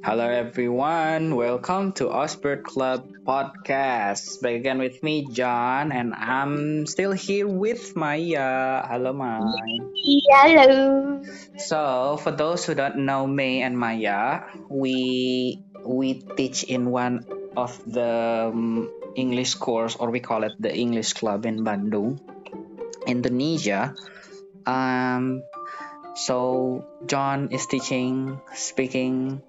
Hello everyone, welcome to Osbert Club podcast. Back again with me, John, and I'm still here with Maya. Hello, Maya. Hello. So, for those who don't know me and Maya, we we teach in one of the um, English course, or we call it the English Club in Bandung, Indonesia. Um, so John is teaching speaking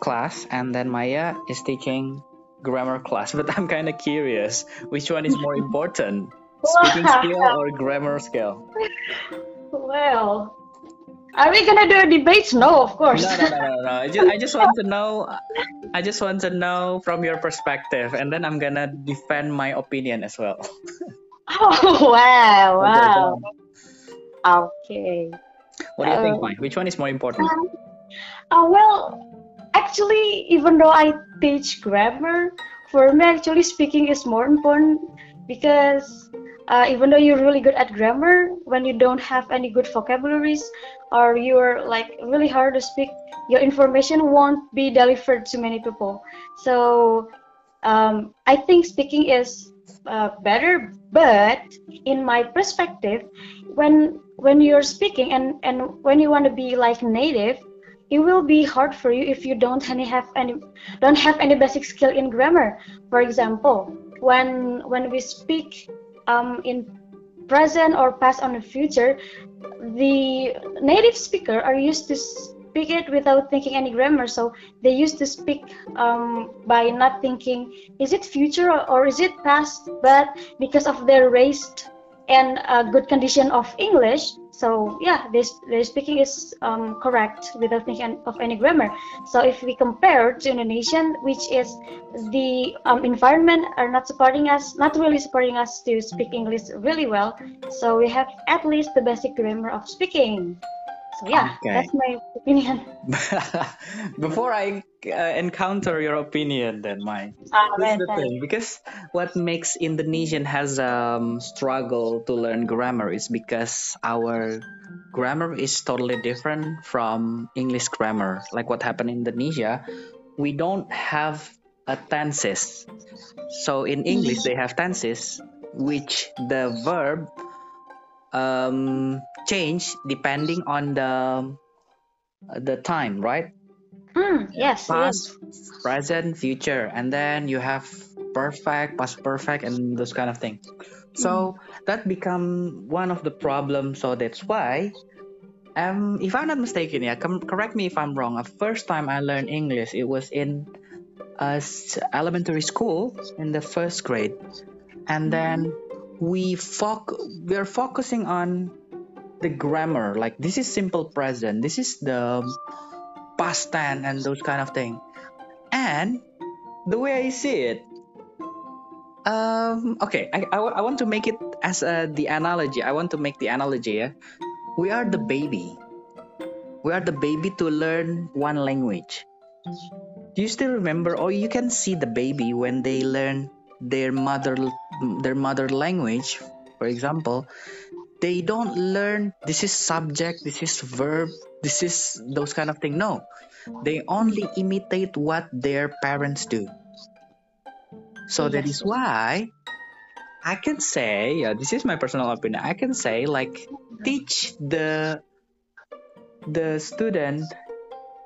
class and then Maya is taking grammar class. But I'm kind of curious, which one is more important, speaking skill or grammar skill? Well, are we gonna do a debate? No, of course. No, no, no, no, no. I just, I just want to know. I just want to know from your perspective, and then I'm gonna defend my opinion as well. oh wow, wow. Okay. What do you think, Um, Mike? Which one is more important? Uh, well, actually, even though I teach grammar, for me, actually speaking is more important because uh, even though you're really good at grammar, when you don't have any good vocabularies or you're like really hard to speak, your information won't be delivered to many people. So um, I think speaking is uh, better, but in my perspective, when when you're speaking and and when you want to be like native, it will be hard for you if you don't any have any don't have any basic skill in grammar. For example, when when we speak um, in present or past on the future, the native speaker are used to speak it without thinking any grammar. So they used to speak um, by not thinking is it future or, or is it past. But because of their raised and a good condition of English, so yeah, this their speaking is um, correct without thinking of any grammar. So if we compare to Indonesian, which is the um, environment are not supporting us, not really supporting us to speak English really well. So we have at least the basic grammar of speaking. So yeah, Okay. that's my opinion. Before I uh, encounter your opinion, then Mike. Ah, is the right, thing because what makes Indonesian has um struggle to learn grammar is because our grammar is totally different from English grammar. Like what happened in Indonesia, we don't have a tenses. So in English they have tenses, which the verb um change depending on the the time, right? Hmm, yes, past, yes. present, future, and then you have perfect, past perfect, and those kind of things. So that become one of the problems. So that's why, um, if I'm not mistaken, yeah, com- correct me if I'm wrong. The first time I learned English, it was in uh, elementary school in the first grade, and then we foc- we're focusing on the grammar. Like this is simple present. This is the past tense and those kind of thing. And the way I see it, um, okay, I, I, I want to make it as uh, the analogy. I want to make the analogy. Yeah? We are the baby. We are the baby to learn one language. Do you still remember, or you can see the baby when they learn their mother their mother language, for example, they don't learn this is subject, this is verb, this is those kind of thing. No, they only imitate what their parents do. So that Yes. is why I can say, yeah, this is my personal opinion. I can say like teach the the student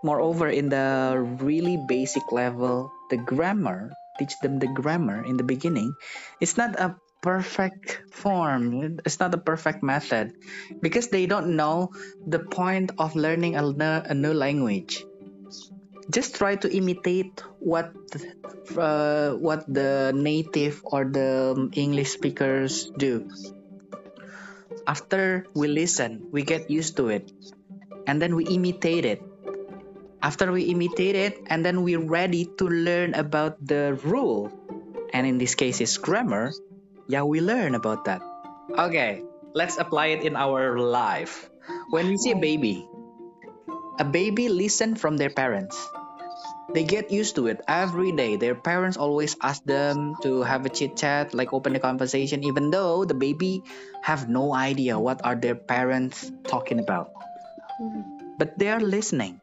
moreover in the really basic level the grammar teach them the grammar in the beginning it's not a perfect form. It's not a perfect method because they don't know the point of learning a, a new language. Just try to imitate what uh, what the native or the english speakers do. After we listen we get used to it and then we imitate it after we imitate it and then we're ready to learn about the rule. And in this case is grammar. Yeah we learn about that. Okay let's apply it in our life. When we see a baby a baby listen from their parents. They get used to it every day. Their parents always ask them to have a chit chat like open a conversation even though the baby have no idea what are their parents talking about. Mhm. but they are listening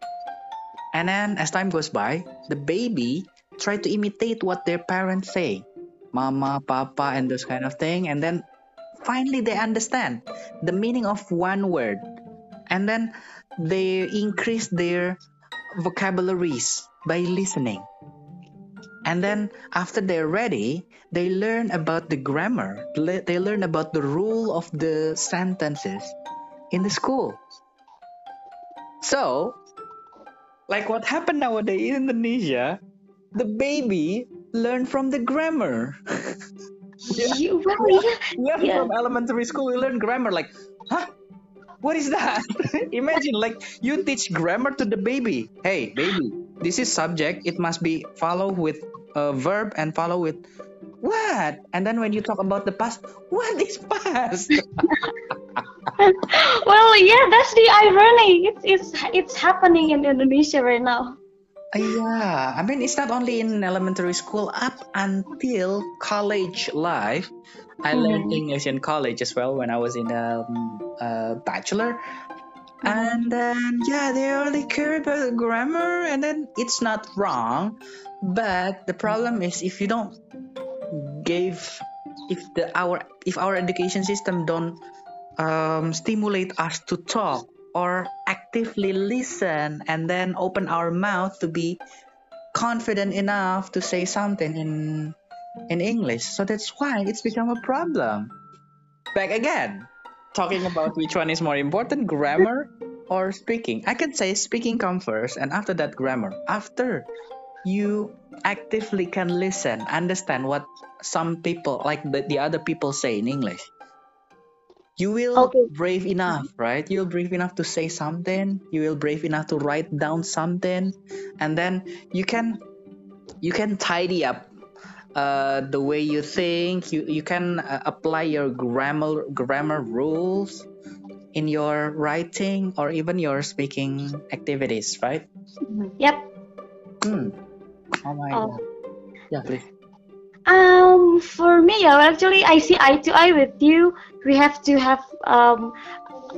And then as time goes by, the baby try to imitate what their parents say, mama, papa, and those kind of thing. And then finally they understand the meaning of one word. And then they increase their vocabularies by listening. And then after they're ready, they learn about the grammar. They learn about the rule of the sentences in the school. So, like what happened nowadays in Indonesia, the baby learn from the grammar. Yeah. You, well, yeah. Yeah, Yeah. from elementary school we learn grammar. Like, huh? What is that? Imagine, like you teach grammar to the baby. Hey, baby, this is subject. It must be follow with a verb and follow with what? And then when you talk about the past, what is past? yeah, that's the irony. It's it's it's happening in Indonesia right now. Uh, yeah, I mean it's not only in elementary school up until college life. I learned Mhm. English in college as well when I was in a, a bachelor. And then yeah, they only care about grammar, and then it's not wrong, but the problem is if you don't give if the our if our education system don't um, stimulate us to talk or actively listen and then open our mouth to be confident enough to say something in in English. So that's why it's become a problem. Back again, talking about which one is more important, grammar or speaking. I can say speaking comes first, and after that, grammar. After you actively can listen, understand what some people, like the, the other people, say in English. You will Okay. brave enough, right? You'll brave enough to say something. You will brave enough to write down something, and then you can you can tidy up uh, the way you think. You you can uh, apply your grammar grammar rules in your writing or even your speaking activities, right? Mhm. Yep. Hmm. Oh my Oh. god. Yeah, please. Um, for me, yeah, actually, I see eye to eye with you. We have to have um,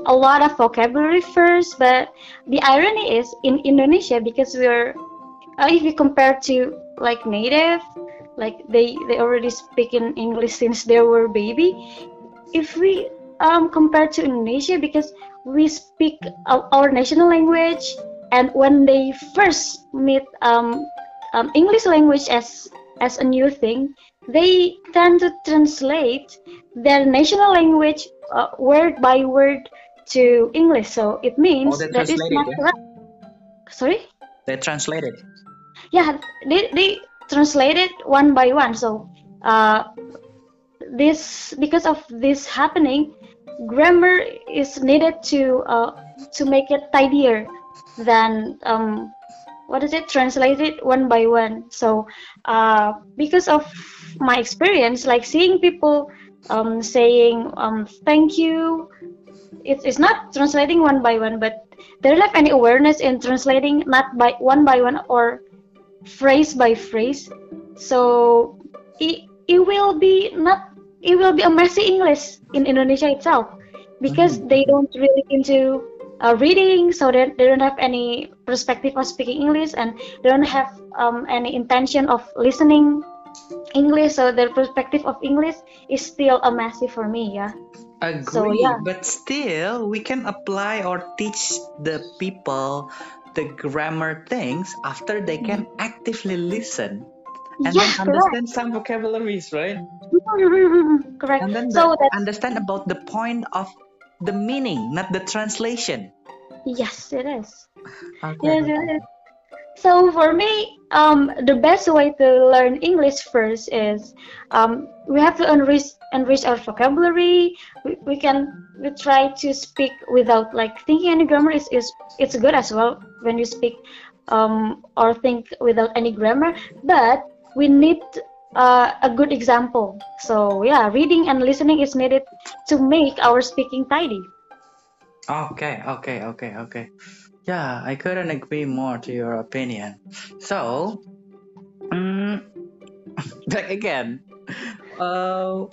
a lot of vocabulary first, but the irony is in Indonesia because we're, uh, if you compare to like native, like they they already speak in English since they were baby. If we um compare to Indonesia because we speak our national language, and when they first meet um, um English language as as a new thing, they tend to translate their national language uh, word by word to English. So it means Oh, that it's not yeah? Sorry? They translate it. Yeah, they, they translate it one by one. So uh, this because of this happening, grammar is needed to uh, to make it tidier than um, what is it translated one by one. So uh, because of my experience, like seeing people um, saying um, thank you, it's, it's not translating one by one, but they don't have any awareness in translating not by one by one or phrase by phrase. So it, it will be not it will be a messy English in Indonesia itself because Mhm. they don't really into uh, reading, so they, they don't have any perspective of speaking English and they don't have um, any intention of listening English. So their perspective of English is still a messy for me. Yeah. Agree, So, yeah. but still we can apply or teach the people the grammar things after they can actively listen and yes, then correct. understand some vocabularies, right? correct. And then So the- understand about the point of the meaning, not the translation. Yes, it is. Okay. Yes, it is. So for me, um, the best way to learn English first is um, we have to enrich enrich our vocabulary. We, we can we try to speak without like thinking any grammar is, is it's good as well when you speak um, or think without any grammar. But we need uh, a good example. So yeah, reading and listening is needed to make our speaking tidy. Okay, okay, okay, okay. Yeah, I couldn't agree more to your opinion. So, back again. Uh,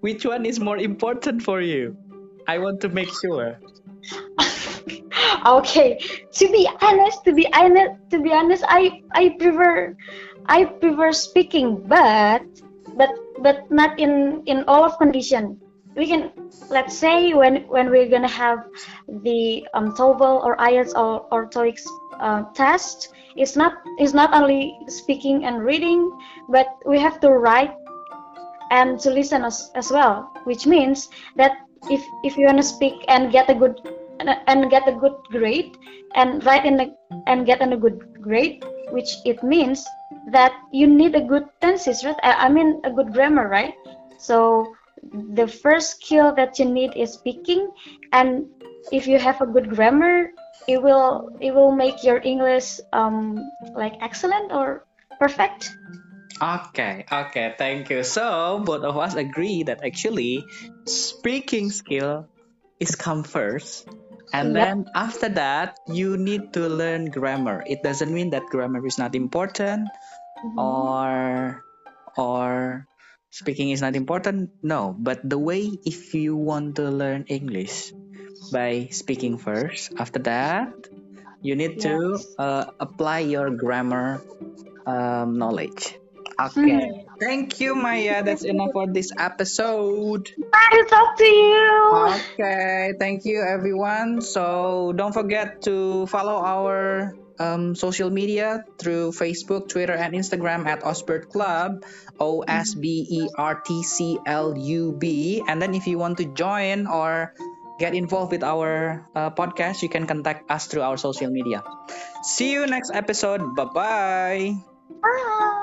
which one is more important for you? I want to make sure. Okay, to be honest, to be honest, to be honest, I I prefer I prefer speaking, but but but not in in all of condition. We can let's say when when we're gonna have the um, TOEFL or IELTS or or TOEIC uh, test, it's not it's not only speaking and reading, but we have to write and to listen as, as well, which means that if if you want to speak and get a good and get a good grade and write in a, and get in a good grade which it means that you need a good tenses right? I mean a good grammar right? So the first skill that you need is speaking and if you have a good grammar it will it will make your english um like excellent or perfect Okay, okay, thank you. So both of us agree that actually speaking skill is come first and yep. then after that you need to learn grammar it doesn't mean that grammar is not important mm-hmm. or or speaking is not important no but the way if you want to learn english by speaking first after that you need yes. to uh, apply your grammar um, knowledge Okay. Hmm. Thank you, Maya. That's enough for this episode. Nice talk to you. Okay. Thank you, everyone. So don't forget to follow our um, social media through Facebook, Twitter, and Instagram at Osbert Club, O S B E R T C L U B. And then if you want to join or get involved with our uh, podcast, you can contact us through our social media. See you next episode. Bye-bye. Bye.